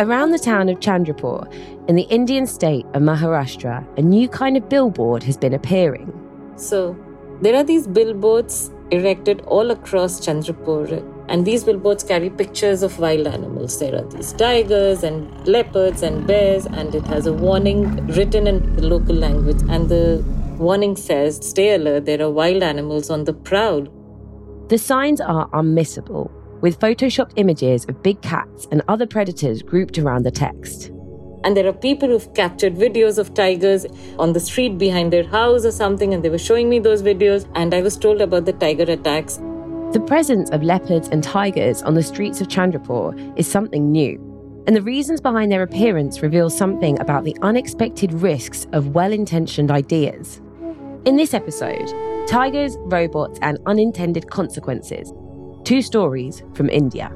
Around the town of Chandrapur, in the Indian state of Maharashtra, a new kind of billboard has been appearing. So, there are these billboards erected all across Chandrapur, and these billboards carry pictures of wild animals. There are these tigers and leopards and bears, and it has a warning written in the local language. And the warning says, Stay alert, there are wild animals on the prowl. The signs are unmissable, with photoshopped images of big cats and other predators grouped around the text. And there are people who've captured videos of tigers on the street behind their house or something, and they were showing me those videos. And I was told about the tiger attacks. The presence of leopards and tigers on the streets of Chandrapur is something new. And the reasons behind their appearance reveal something about the unexpected risks of well intentioned ideas. In this episode, tigers, robots, and unintended consequences. Two stories from India.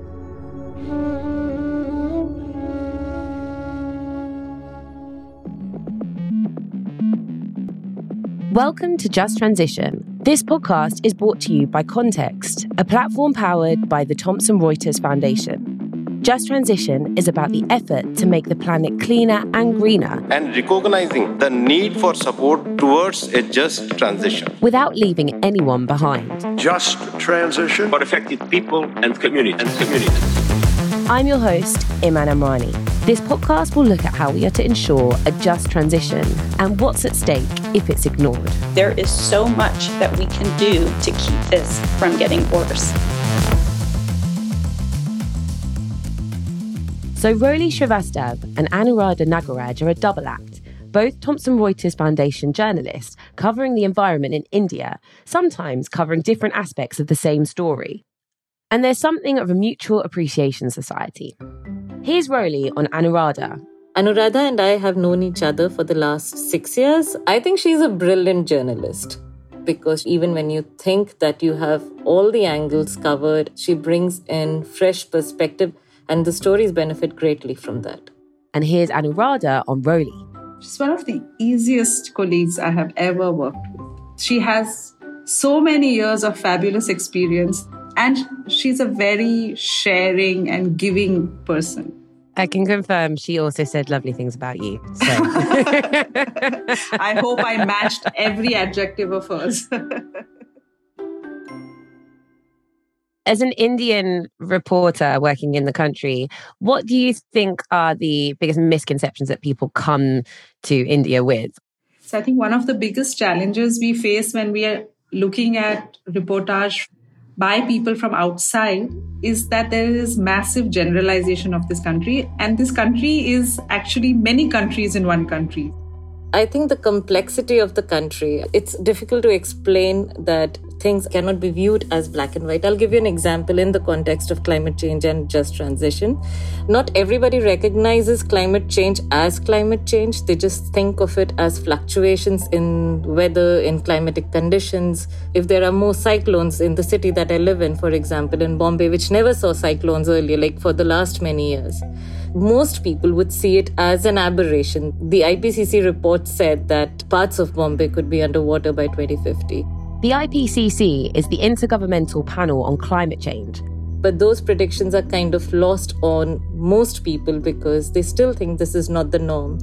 Welcome to Just Transition. This podcast is brought to you by Context, a platform powered by the Thomson Reuters Foundation. Just Transition is about the effort to make the planet cleaner and greener and recognizing the need for support towards a just transition without leaving anyone behind. Just transition for affected people and communities. And communities. I'm your host, Iman Amrani. This podcast will look at how we are to ensure a just transition and what's at stake if it's ignored. There is so much that we can do to keep this from getting worse. So, Roli Srivastava and Anuradha Nagaraj are a double act, both Thomson Reuters Foundation journalists covering the environment in India, sometimes covering different aspects of the same story. And there's something of a mutual appreciation society. Here's Roli on Anuradha. Anuradha and I have known each other for the last six years. I think she's a brilliant journalist because even when you think that you have all the angles covered, she brings in fresh perspective and the stories benefit greatly from that. And here's Anuradha on Roli. She's one of the easiest colleagues I have ever worked with. She has so many years of fabulous experience and she's a very sharing and giving person. I can confirm she also said lovely things about you. So. I hope I matched every adjective of hers. As an Indian reporter working in the country, what do you think are the biggest misconceptions that people come to India with? So, I think one of the biggest challenges we face when we are looking at reportage by people from outside is that there is massive generalization of this country and this country is actually many countries in one country I think the complexity of the country, it's difficult to explain that things cannot be viewed as black and white. I'll give you an example in the context of climate change and just transition. Not everybody recognizes climate change as climate change. They just think of it as fluctuations in weather, in climatic conditions. If there are more cyclones in the city that I live in, for example, in Bombay, which never saw cyclones earlier, like for the last many years most people would see it as an aberration. The IPCC report said that parts of Bombay could be underwater by 2050. The IPCC is the Intergovernmental Panel on Climate Change but those predictions are kind of lost on most people because they still think this is not the norm.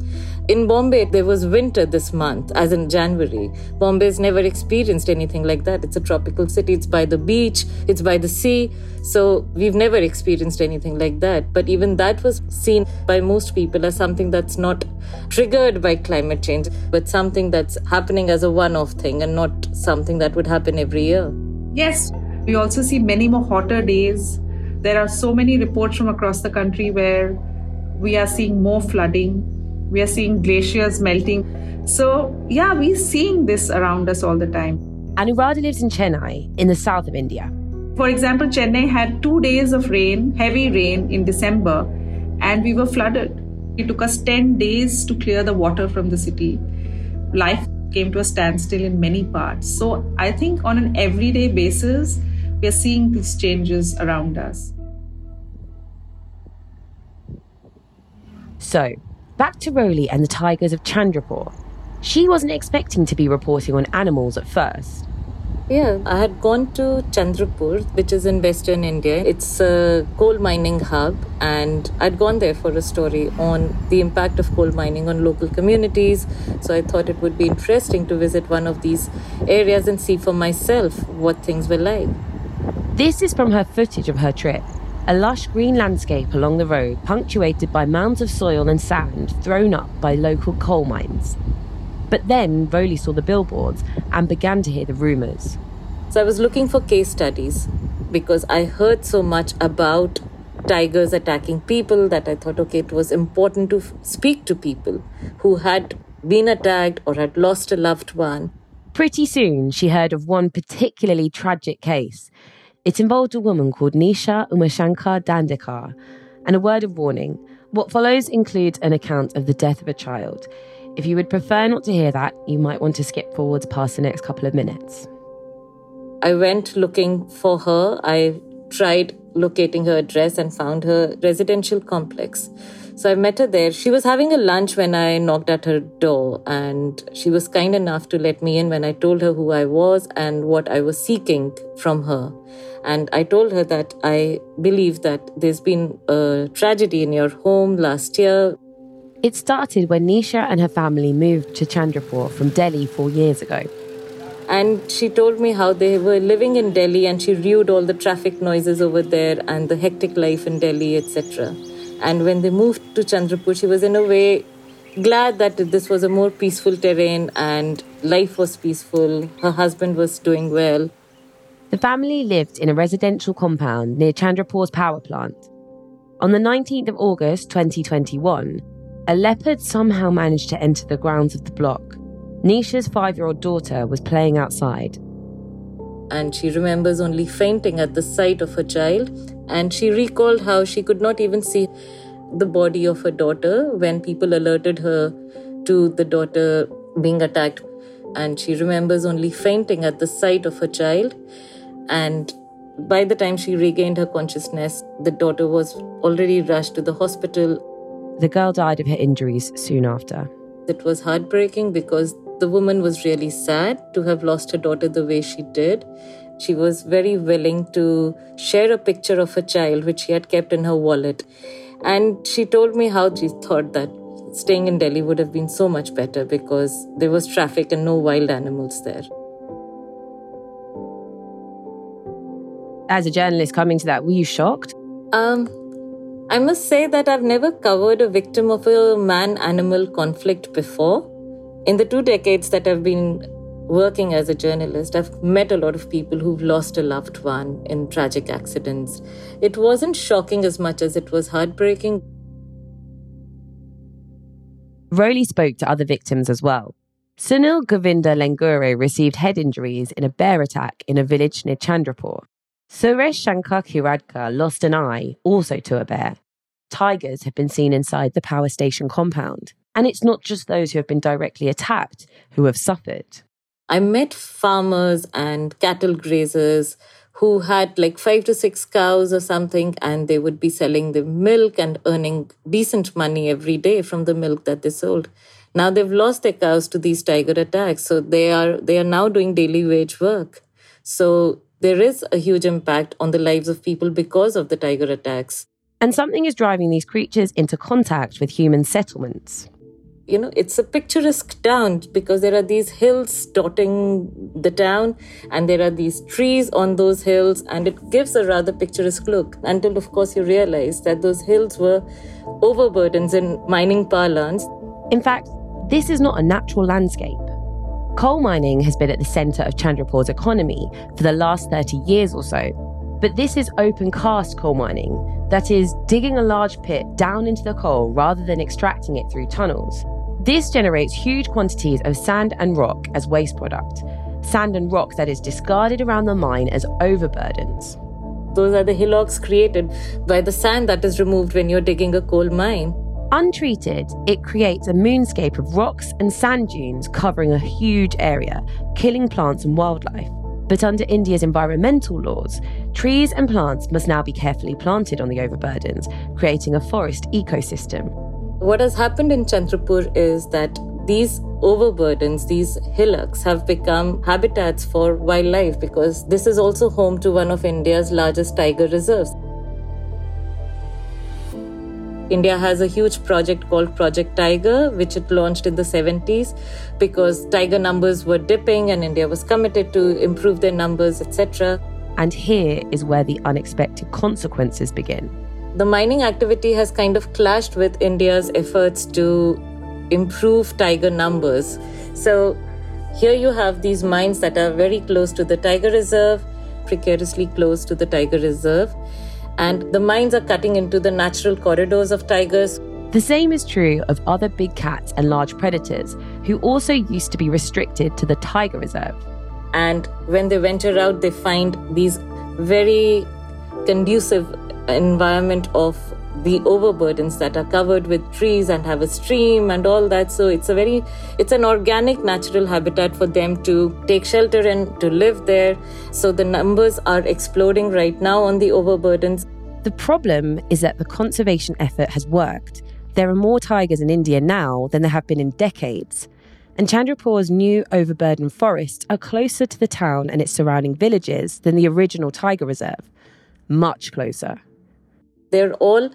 In Bombay, there was winter this month, as in January. Bombay's never experienced anything like that. It's a tropical city, it's by the beach, it's by the sea. So we've never experienced anything like that. But even that was seen by most people as something that's not triggered by climate change, but something that's happening as a one off thing and not something that would happen every year. Yes, we also see many more hotter days. There are so many reports from across the country where we are seeing more flooding, we are seeing glaciers melting. So, yeah, we're seeing this around us all the time. Anuradha lives in Chennai, in the south of India. For example, Chennai had two days of rain, heavy rain in December, and we were flooded. It took us 10 days to clear the water from the city. Life came to a standstill in many parts. So I think on an everyday basis, we are seeing these changes around us. So, back to Roli and the tigers of Chandrapur. She wasn't expecting to be reporting on animals at first. Yeah, I had gone to Chandrapur, which is in western India. It's a coal mining hub, and I'd gone there for a story on the impact of coal mining on local communities. So I thought it would be interesting to visit one of these areas and see for myself what things were like. This is from her footage of her trip. A lush green landscape along the road, punctuated by mounds of soil and sand thrown up by local coal mines. But then Roli saw the billboards and began to hear the rumours. So I was looking for case studies because I heard so much about tigers attacking people that I thought, okay, it was important to speak to people who had been attacked or had lost a loved one. Pretty soon, she heard of one particularly tragic case. It involved a woman called Nisha Umashankar Dandekar. And a word of warning what follows includes an account of the death of a child. If you would prefer not to hear that, you might want to skip forwards past the next couple of minutes. I went looking for her. I tried locating her address and found her residential complex. So I met her there. She was having a lunch when I knocked at her door, and she was kind enough to let me in when I told her who I was and what I was seeking from her. And I told her that I believe that there's been a tragedy in your home last year. It started when Nisha and her family moved to Chandrapur from Delhi four years ago. And she told me how they were living in Delhi and she viewed all the traffic noises over there and the hectic life in Delhi, etc. And when they moved to Chandrapur, she was in a way glad that this was a more peaceful terrain and life was peaceful. Her husband was doing well. The family lived in a residential compound near Chandrapur's power plant. On the 19th of August 2021, a leopard somehow managed to enter the grounds of the block. Nisha's five year old daughter was playing outside. And she remembers only fainting at the sight of her child. And she recalled how she could not even see the body of her daughter when people alerted her to the daughter being attacked. And she remembers only fainting at the sight of her child. And by the time she regained her consciousness, the daughter was already rushed to the hospital. The girl died of her injuries soon after. It was heartbreaking because the woman was really sad to have lost her daughter the way she did. She was very willing to share a picture of her child, which she had kept in her wallet. And she told me how she thought that staying in Delhi would have been so much better because there was traffic and no wild animals there. As a journalist coming to that, were you shocked? Um, I must say that I've never covered a victim of a man animal conflict before. In the two decades that I've been working as a journalist, I've met a lot of people who've lost a loved one in tragic accidents. It wasn't shocking as much as it was heartbreaking. Roli spoke to other victims as well. Sunil Govinda Lengure received head injuries in a bear attack in a village near Chandrapur. Suresh Shankar Kiradkar lost an eye, also to a bear. Tigers have been seen inside the power station compound. And it's not just those who have been directly attacked who have suffered. I met farmers and cattle grazers who had like five to six cows or something, and they would be selling the milk and earning decent money every day from the milk that they sold. Now they've lost their cows to these tiger attacks, so they are they are now doing daily wage work. So there is a huge impact on the lives of people because of the tiger attacks. And something is driving these creatures into contact with human settlements. You know it's a picturesque town because there are these hills dotting the town and there are these trees on those hills and it gives a rather picturesque look until of course you realize that those hills were overburdens in mining parlance. In fact this is not a natural landscape coal mining has been at the center of chandrapur's economy for the last 30 years or so but this is open cast coal mining that is, digging a large pit down into the coal rather than extracting it through tunnels. This generates huge quantities of sand and rock as waste product. Sand and rock that is discarded around the mine as overburdens. Those are the hillocks created by the sand that is removed when you're digging a coal mine. Untreated, it creates a moonscape of rocks and sand dunes covering a huge area, killing plants and wildlife. But under India's environmental laws, trees and plants must now be carefully planted on the overburdens, creating a forest ecosystem. What has happened in Chandrapur is that these overburdens, these hillocks, have become habitats for wildlife because this is also home to one of India's largest tiger reserves. India has a huge project called Project Tiger, which it launched in the 70s because tiger numbers were dipping and India was committed to improve their numbers, etc. And here is where the unexpected consequences begin. The mining activity has kind of clashed with India's efforts to improve tiger numbers. So here you have these mines that are very close to the tiger reserve, precariously close to the tiger reserve and the mines are cutting into the natural corridors of tigers. The same is true of other big cats and large predators who also used to be restricted to the tiger reserve. And when they venture out, they find these very conducive environment of the overburdens that are covered with trees and have a stream and all that. So it's a very it's an organic natural habitat for them to take shelter and to live there. So the numbers are exploding right now on the overburdens. The problem is that the conservation effort has worked. There are more tigers in india now than there have been in decades. And Chandrapur's new overburdened forests are closer to the town and its surrounding villages than the original tiger reserve. Much closer. They're all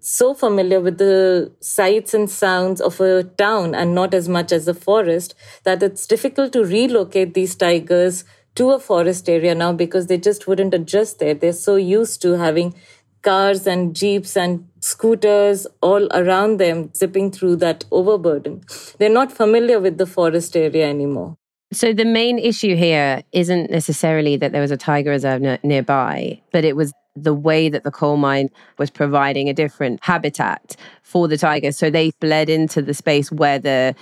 so familiar with the sights and sounds of a town and not as much as a forest that it's difficult to relocate these tigers to a forest area now because they just wouldn't adjust there. They're so used to having cars and jeeps and scooters all around them zipping through that overburden. They're not familiar with the forest area anymore. So the main issue here isn't necessarily that there was a tiger reserve n- nearby, but it was the way that the coal mine was providing a different habitat for the tigers. So they bled into the space where the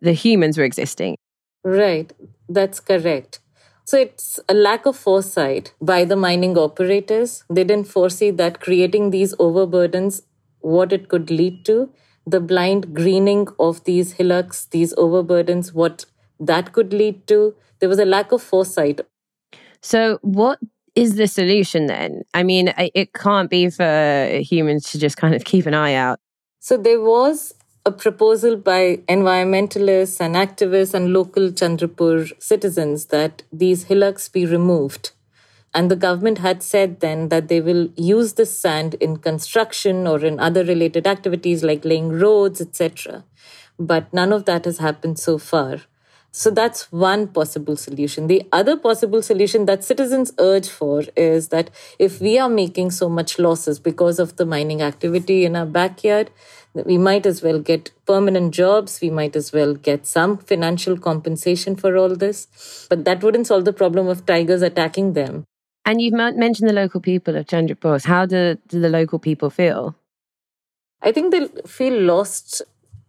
the humans were existing. Right. That's correct. So it's a lack of foresight by the mining operators. They didn't foresee that creating these overburdens, what it could lead to, the blind greening of these hillocks, these overburdens, what that could lead to. There was a lack of foresight. So, what is the solution then? I mean, it can't be for humans to just kind of keep an eye out. So there was a proposal by environmentalists and activists and local Chandrapur citizens that these hillocks be removed. And the government had said then that they will use this sand in construction or in other related activities like laying roads, etc. But none of that has happened so far. So that's one possible solution. The other possible solution that citizens urge for is that if we are making so much losses because of the mining activity in our backyard, we might as well get permanent jobs. We might as well get some financial compensation for all this. But that wouldn't solve the problem of tigers attacking them. And you've mentioned the local people of Chandrapur. How do, do the local people feel? I think they feel lost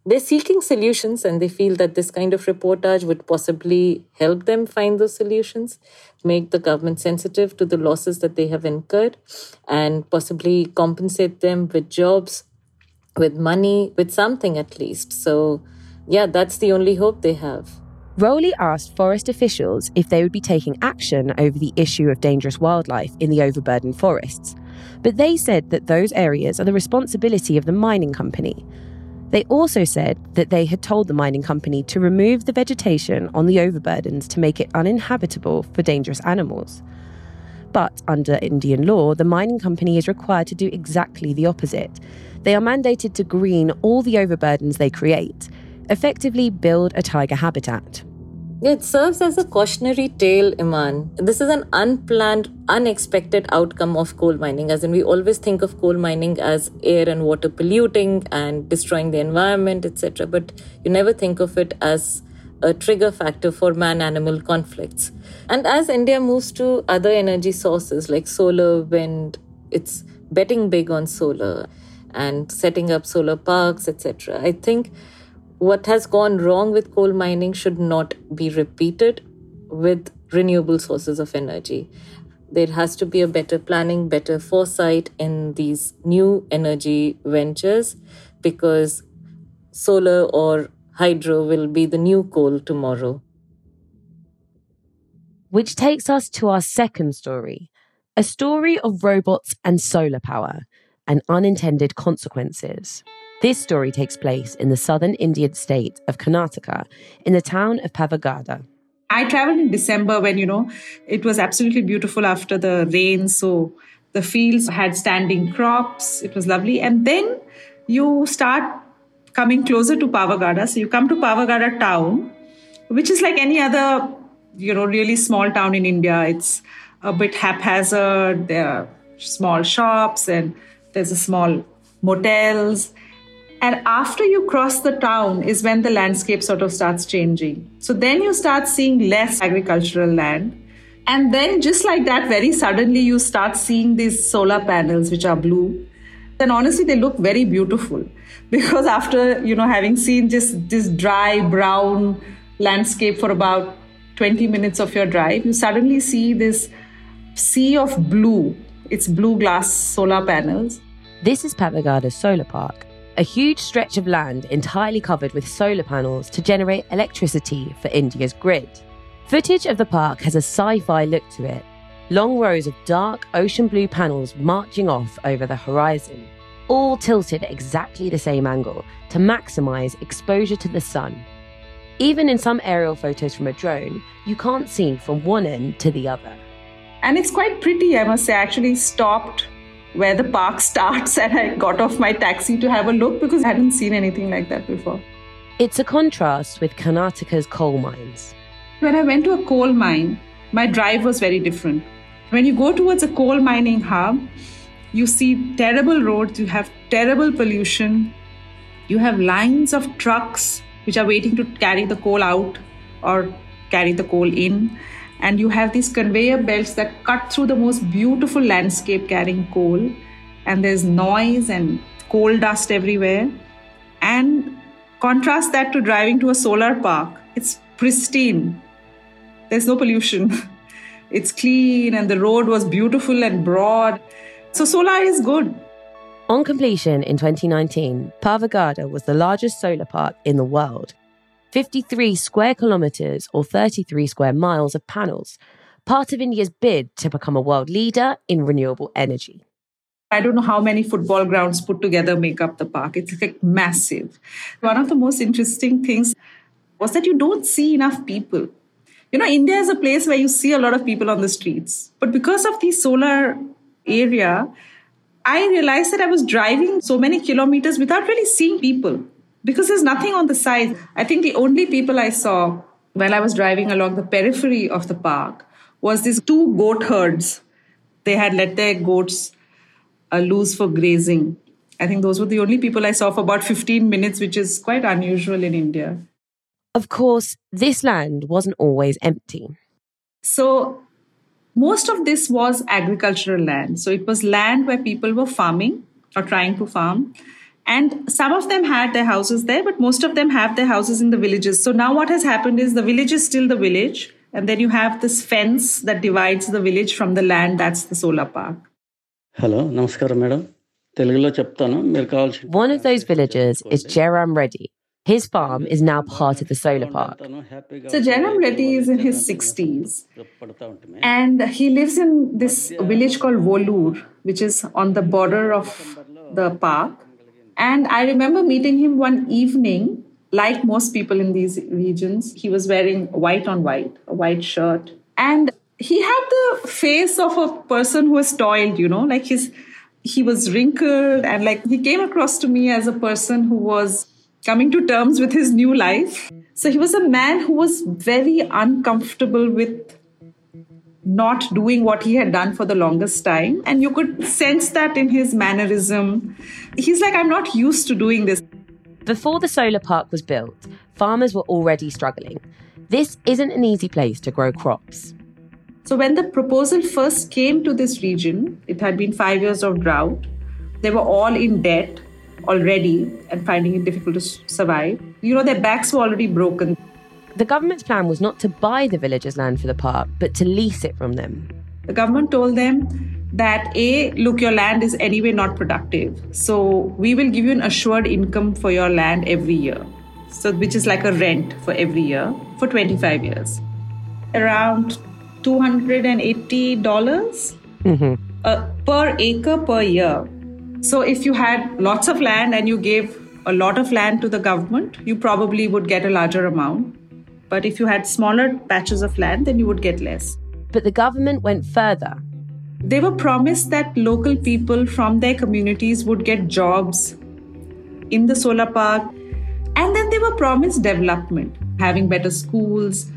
they're seeking solutions and they feel that this kind of reportage would possibly help them find those solutions, make the government sensitive to the losses that they have incurred, and possibly compensate them with jobs, with money, with something at least. So, yeah, that's the only hope they have. Roli asked forest officials if they would be taking action over the issue of dangerous wildlife in the overburdened forests. But they said that those areas are the responsibility of the mining company they also said that they had told the mining company to remove the vegetation on the overburdens to make it uninhabitable for dangerous animals. But under Indian law, the mining company is required to do exactly the opposite. They are mandated to green all the overburdens they create, effectively build a tiger habitat. It serves as a cautionary tale, Iman. This is an unplanned, unexpected outcome of coal mining, as in we always think of coal mining as air and water polluting and destroying the environment, etc. But you never think of it as a trigger factor for man animal conflicts. And as India moves to other energy sources like solar, wind, it's betting big on solar and setting up solar parks, etc. I think what has gone wrong with coal mining should not be repeated with renewable sources of energy. There has to be a better planning, better foresight in these new energy ventures because solar or hydro will be the new coal tomorrow. Which takes us to our second story a story of robots and solar power and unintended consequences. This story takes place in the southern Indian state of Karnataka in the town of Pavagada. I traveled in December when, you know, it was absolutely beautiful after the rain. So the fields had standing crops. It was lovely. And then you start coming closer to Pavagada. So you come to Pavagada town, which is like any other, you know, really small town in India. It's a bit haphazard. There are small shops and there's a small motels. And after you cross the town is when the landscape sort of starts changing. So then you start seeing less agricultural land. And then just like that, very suddenly you start seeing these solar panels, which are blue. And honestly, they look very beautiful because after, you know, having seen just this dry brown landscape for about 20 minutes of your drive, you suddenly see this sea of blue. It's blue glass solar panels. This is Pavagada Solar Park, a huge stretch of land entirely covered with solar panels to generate electricity for India's grid. Footage of the park has a sci fi look to it long rows of dark ocean blue panels marching off over the horizon, all tilted at exactly the same angle to maximise exposure to the sun. Even in some aerial photos from a drone, you can't see from one end to the other. And it's quite pretty, I must say. I actually stopped where the park starts and I got off my taxi to have a look because I hadn't seen anything like that before. It's a contrast with Karnataka's coal mines. When I went to a coal mine, my drive was very different. When you go towards a coal mining hub, you see terrible roads, you have terrible pollution, you have lines of trucks which are waiting to carry the coal out or carry the coal in. And you have these conveyor belts that cut through the most beautiful landscape carrying coal. And there's noise and coal dust everywhere. And contrast that to driving to a solar park. It's pristine. There's no pollution. It's clean and the road was beautiful and broad. So solar is good. On completion in 2019, Pavagada was the largest solar park in the world. 53 square kilometres or 33 square miles of panels, part of India's bid to become a world leader in renewable energy. I don't know how many football grounds put together make up the park. It's like massive. One of the most interesting things was that you don't see enough people. You know, India is a place where you see a lot of people on the streets. But because of the solar area, I realized that I was driving so many kilometers without really seeing people because there's nothing on the side. I think the only people I saw while I was driving along the periphery of the park was these two goat herds. They had let their goats uh, loose for grazing. I think those were the only people I saw for about 15 minutes, which is quite unusual in India. Of course, this land wasn't always empty. So, most of this was agricultural land. So, it was land where people were farming or trying to farm. And some of them had their houses there, but most of them have their houses in the villages. So now what has happened is the village is still the village. And then you have this fence that divides the village from the land. That's the solar park. Hello, Namaskaram, madam. One of those villages is Jairam Reddy. His farm is now part of the solar park. So Jairam Reddy is in his 60s and he lives in this village called Volur, which is on the border of the park. And I remember meeting him one evening, like most people in these regions. He was wearing white on white, a white shirt. And he had the face of a person who was toiled, you know, like his he was wrinkled and like he came across to me as a person who was coming to terms with his new life. So he was a man who was very uncomfortable with not doing what he had done for the longest time. And you could sense that in his mannerism. He's like, I'm not used to doing this. Before the solar park was built, farmers were already struggling. This isn't an easy place to grow crops. So when the proposal first came to this region, it had been five years of drought. They were all in debt already and finding it difficult to survive. You know, their backs were already broken. The government's plan was not to buy the villagers' land for the park, but to lease it from them. The government told them that A, look, your land is anyway not productive. So we will give you an assured income for your land every year. So, which is like a rent for every year for 25 years. Around $280 uh, per acre per year. So if you had lots of land and you gave a lot of land to the government, you probably would get a larger amount. But if you had smaller patches of land, then you would get less. But the government went further. They were promised that local people from their communities would get jobs in the solar park. And then they were promised development, having better schools,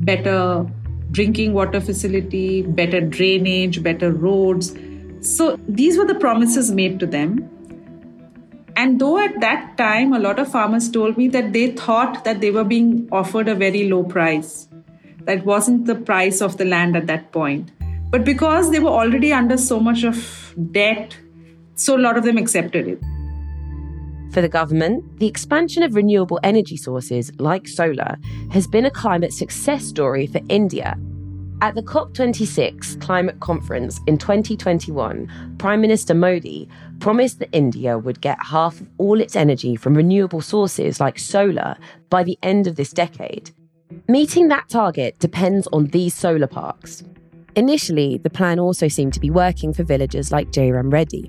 better drinking water facility, better drainage, better roads. So these were the promises made to them. And though at that time, a lot of farmers told me that they thought that they were being offered a very low price. That wasn't the price of the land at that point. But because they were already under so much of debt, so a lot of them accepted it. For the government, the expansion of renewable energy sources like solar has been a climate success story for India. At the COP26 climate conference in 2021, Prime Minister Modi promised that India would get half of all its energy from renewable sources like solar by the end of this decade. Meeting that target depends on these solar parks. Initially, the plan also seemed to be working for villagers like Jairam Reddy.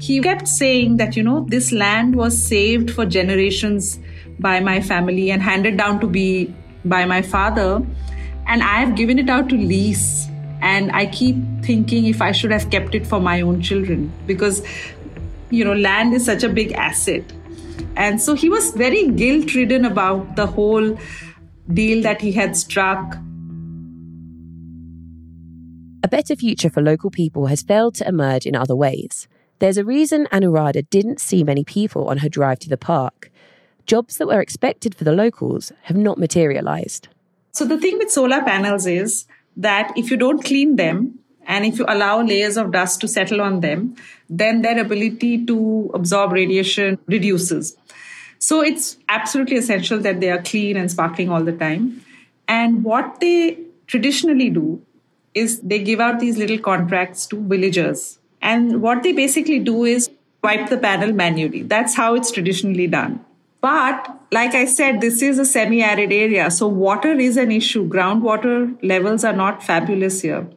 He kept saying that, you know, this land was saved for generations by my family and handed down to be by my father. And I have given it out to lease. And I keep thinking if I should have kept it for my own children because, you know, land is such a big asset. And so he was very guilt ridden about the whole deal that he had struck. A better future for local people has failed to emerge in other ways. There's a reason Anuradha didn't see many people on her drive to the park. Jobs that were expected for the locals have not materialized. So, the thing with solar panels is that if you don't clean them and if you allow layers of dust to settle on them, then their ability to absorb radiation reduces. So, it's absolutely essential that they are clean and sparkling all the time. And what they traditionally do is they give out these little contracts to villagers and what they basically do is wipe the panel manually. That's how it's traditionally done. But like I said, this is a semi arid area. So water is an issue. Groundwater levels are not fabulous here.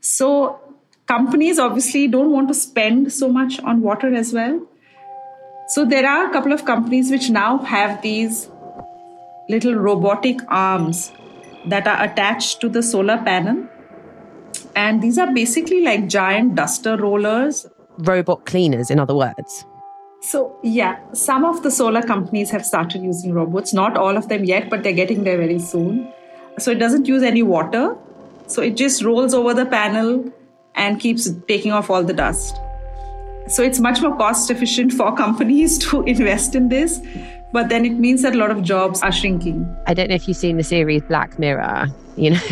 So companies obviously don't want to spend so much on water as well. So there are a couple of companies which now have these little robotic arms that are attached to the solar panel and these are basically like giant duster rollers. Robot cleaners, in other words. So, yeah, some of the solar companies have started using robots. Not all of them yet, but they're getting there very soon. So, it doesn't use any water. So, it just rolls over the panel and keeps taking off all the dust. So, it's much more cost efficient for companies to invest in this. But then it means that a lot of jobs are shrinking. I don't know if you've seen the series Black Mirror. You know,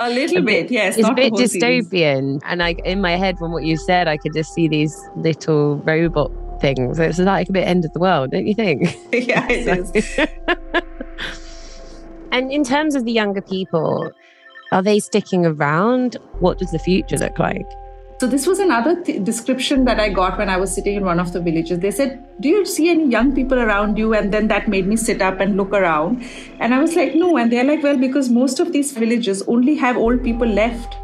a little a bit, bit, yes. It's a bit dystopian, series. and like in my head, from what you said, I could just see these little robot things. It's like a bit end of the world, don't you think? yeah, it is. and in terms of the younger people, are they sticking around? What does the future look like? So this was another th- description that I got when I was sitting in one of the villages. They said, "Do you see any young people around you?" And then that made me sit up and look around. And I was like, "No." And they're like, "Well, because most of these villages only have old people left,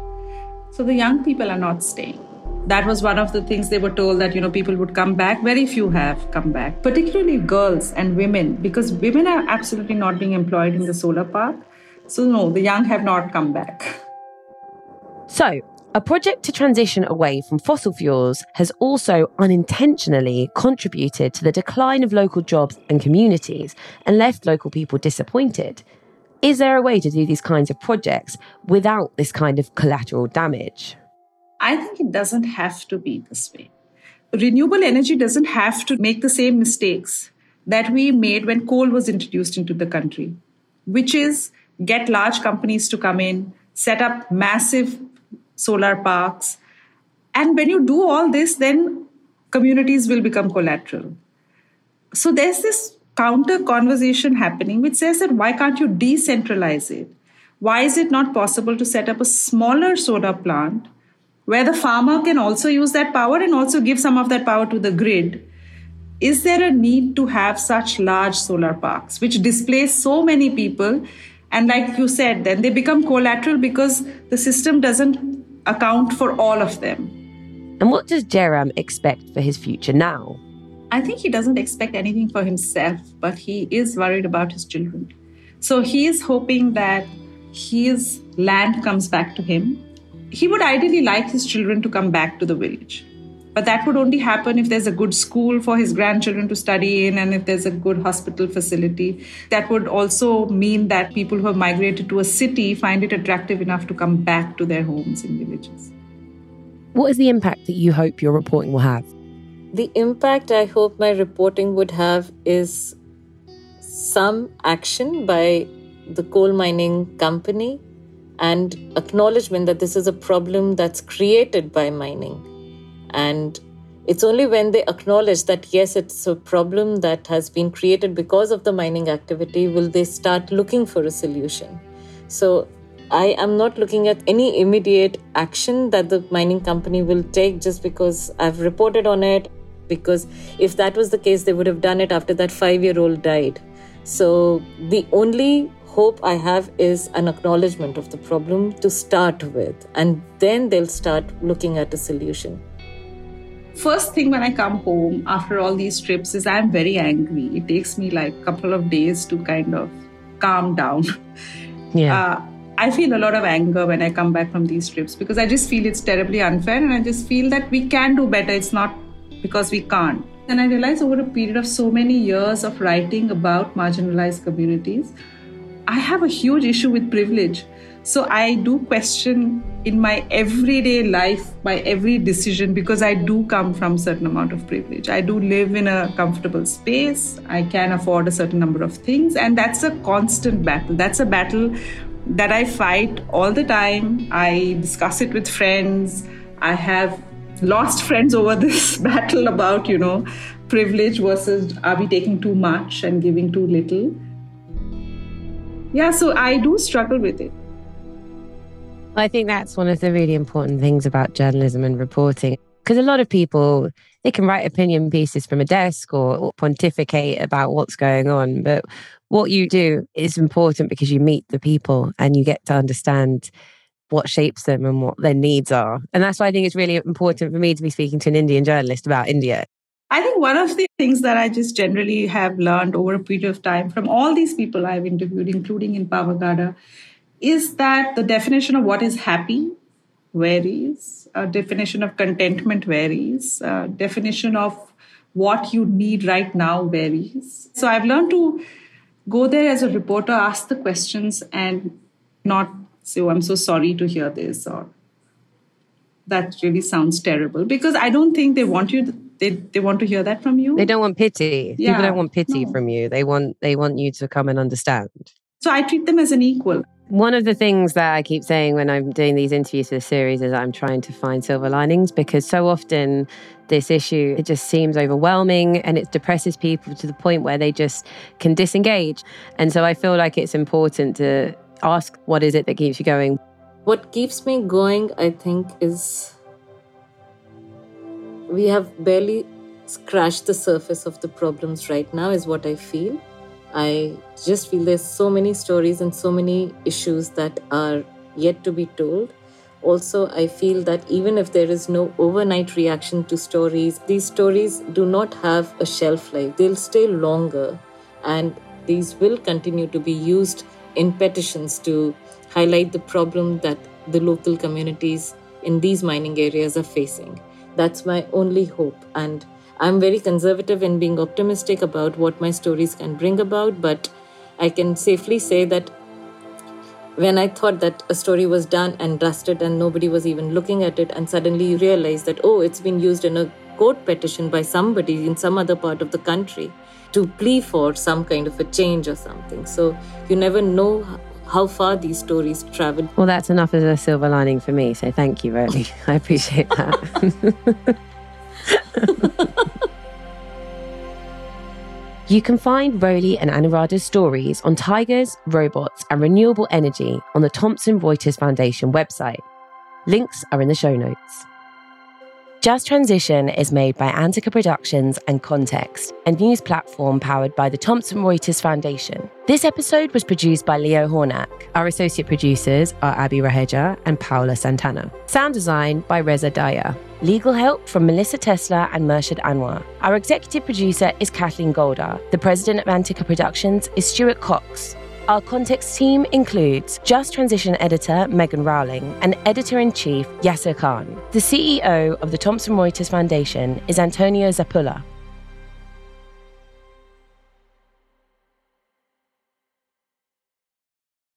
so the young people are not staying." That was one of the things they were told that you know people would come back. Very few have come back, particularly girls and women, because women are absolutely not being employed in the solar park. So no, the young have not come back. So, a project to transition away from fossil fuels has also unintentionally contributed to the decline of local jobs and communities and left local people disappointed. Is there a way to do these kinds of projects without this kind of collateral damage? I think it doesn't have to be this way. Renewable energy doesn't have to make the same mistakes that we made when coal was introduced into the country, which is get large companies to come in, set up massive solar parks. And when you do all this, then communities will become collateral. So there's this counter conversation happening which says that why can't you decentralize it? Why is it not possible to set up a smaller solar plant where the farmer can also use that power and also give some of that power to the grid? Is there a need to have such large solar parks which displace so many people? And like you said, then they become collateral because the system doesn't account for all of them. And what does Jairam expect for his future now? I think he doesn't expect anything for himself, but he is worried about his children. So he is hoping that his land comes back to him. He would ideally like his children to come back to the village. But that would only happen if there's a good school for his grandchildren to study in and if there's a good hospital facility. That would also mean that people who have migrated to a city find it attractive enough to come back to their homes in villages. What is the impact that you hope your reporting will have? The impact I hope my reporting would have is some action by the coal mining company and acknowledgement that this is a problem that's created by mining and it's only when they acknowledge that, yes, it's a problem that has been created because of the mining activity, will they start looking for a solution. So I am not looking at any immediate action that the mining company will take just because I've reported on it. Because if that was the case, they would have done it after that five year old died. So the only hope I have is an acknowledgement of the problem to start with, and then they'll start looking at a solution first thing when I come home after all these trips is I'm very angry. It takes me like a couple of days to kind of calm down. Yeah. Uh, I feel a lot of anger when I come back from these trips because I just feel it's terribly unfair and I just feel that we can do better. It's not because we can't. And I realize over a period of so many years of writing about marginalized communities, I have a huge issue with privilege. So I do question in my everyday life, my every decision, because I do come from certain amount of privilege. I do live in a comfortable space. I can afford a certain number of things. And that's a constant battle. That's a battle that I fight all the time. I discuss it with friends. I have lost friends over this battle about, you know, privilege versus are we taking too much and giving too little. Yeah, so I do struggle with it. I think that's one of the really important things about journalism and reporting. Because a lot of people, they can write opinion pieces from a desk or, pontificate about what's going on. But what you do is important because you meet the people and you get to understand what shapes them and what their needs are. And that's why I think it's really important for me to be speaking to an Indian journalist about India. I think one of the things that I just generally have learned over a period of time from all these people I've interviewed, including in Pavagada, is that the definition of what is happy varies, a definition of contentment varies, a definition of what you need right now varies. So I've learned to go there as a reporter, ask the questions, and not say, oh, I'm so sorry to hear this, or that really sounds terrible, because I don't think they want you. They, they want to hear that from you. They don't want pity. Yeah, People don't want pity no. from you. They want they want you to come and understand. So I treat them as an equal. One of the things that I keep saying when I'm doing these interviews for the series is I'm trying to find silver linings because so often this issue it just seems overwhelming and it depresses people to the point where they just can disengage. And so I feel like it's important to ask what is it that keeps you going. What keeps me going, I think, is we have barely scratched the surface of the problems right now, is what I feel. I just feel there's so many stories and so many issues that are yet to be told. Also, I feel that even if there is no overnight reaction to stories, these stories do not have a shelf life. They'll stay longer, and these will continue to be used in petitions to highlight the problem that the local communities in these mining areas are facing. That's my only hope. And I'm very conservative in being optimistic about what my stories can bring about, but I can safely say that when I thought that a story was done and dusted and nobody was even looking at it, and suddenly you realize that, oh, it's been used in a court petition by somebody in some other part of the country to plea for some kind of a change or something. So you never know how far these stories travel. Well, that's enough as a silver lining for me. So thank you, Roli. I appreciate that. You can find Roli and Anuradha's stories on tigers, robots, and renewable energy on the Thomson Reuters Foundation website. Links are in the show notes. Just Transition is made by Antica Productions and Context, a news platform powered by the Thomson Reuters Foundation. This episode was produced by Leo Hornak. Our associate producers are Abby Raheja and Paula Santana. Sound design by Reza Daya. Legal help from Melissa Tesla and Murshid Anwar. Our executive producer is Kathleen Goldhar. The president of Antica Productions is Stuart Coxe. Our context team includes Just Transition editor Megan Rowling and editor in chief Yasser Khan. The CEO of the Thomson Reuters Foundation is Antonio Zappulla.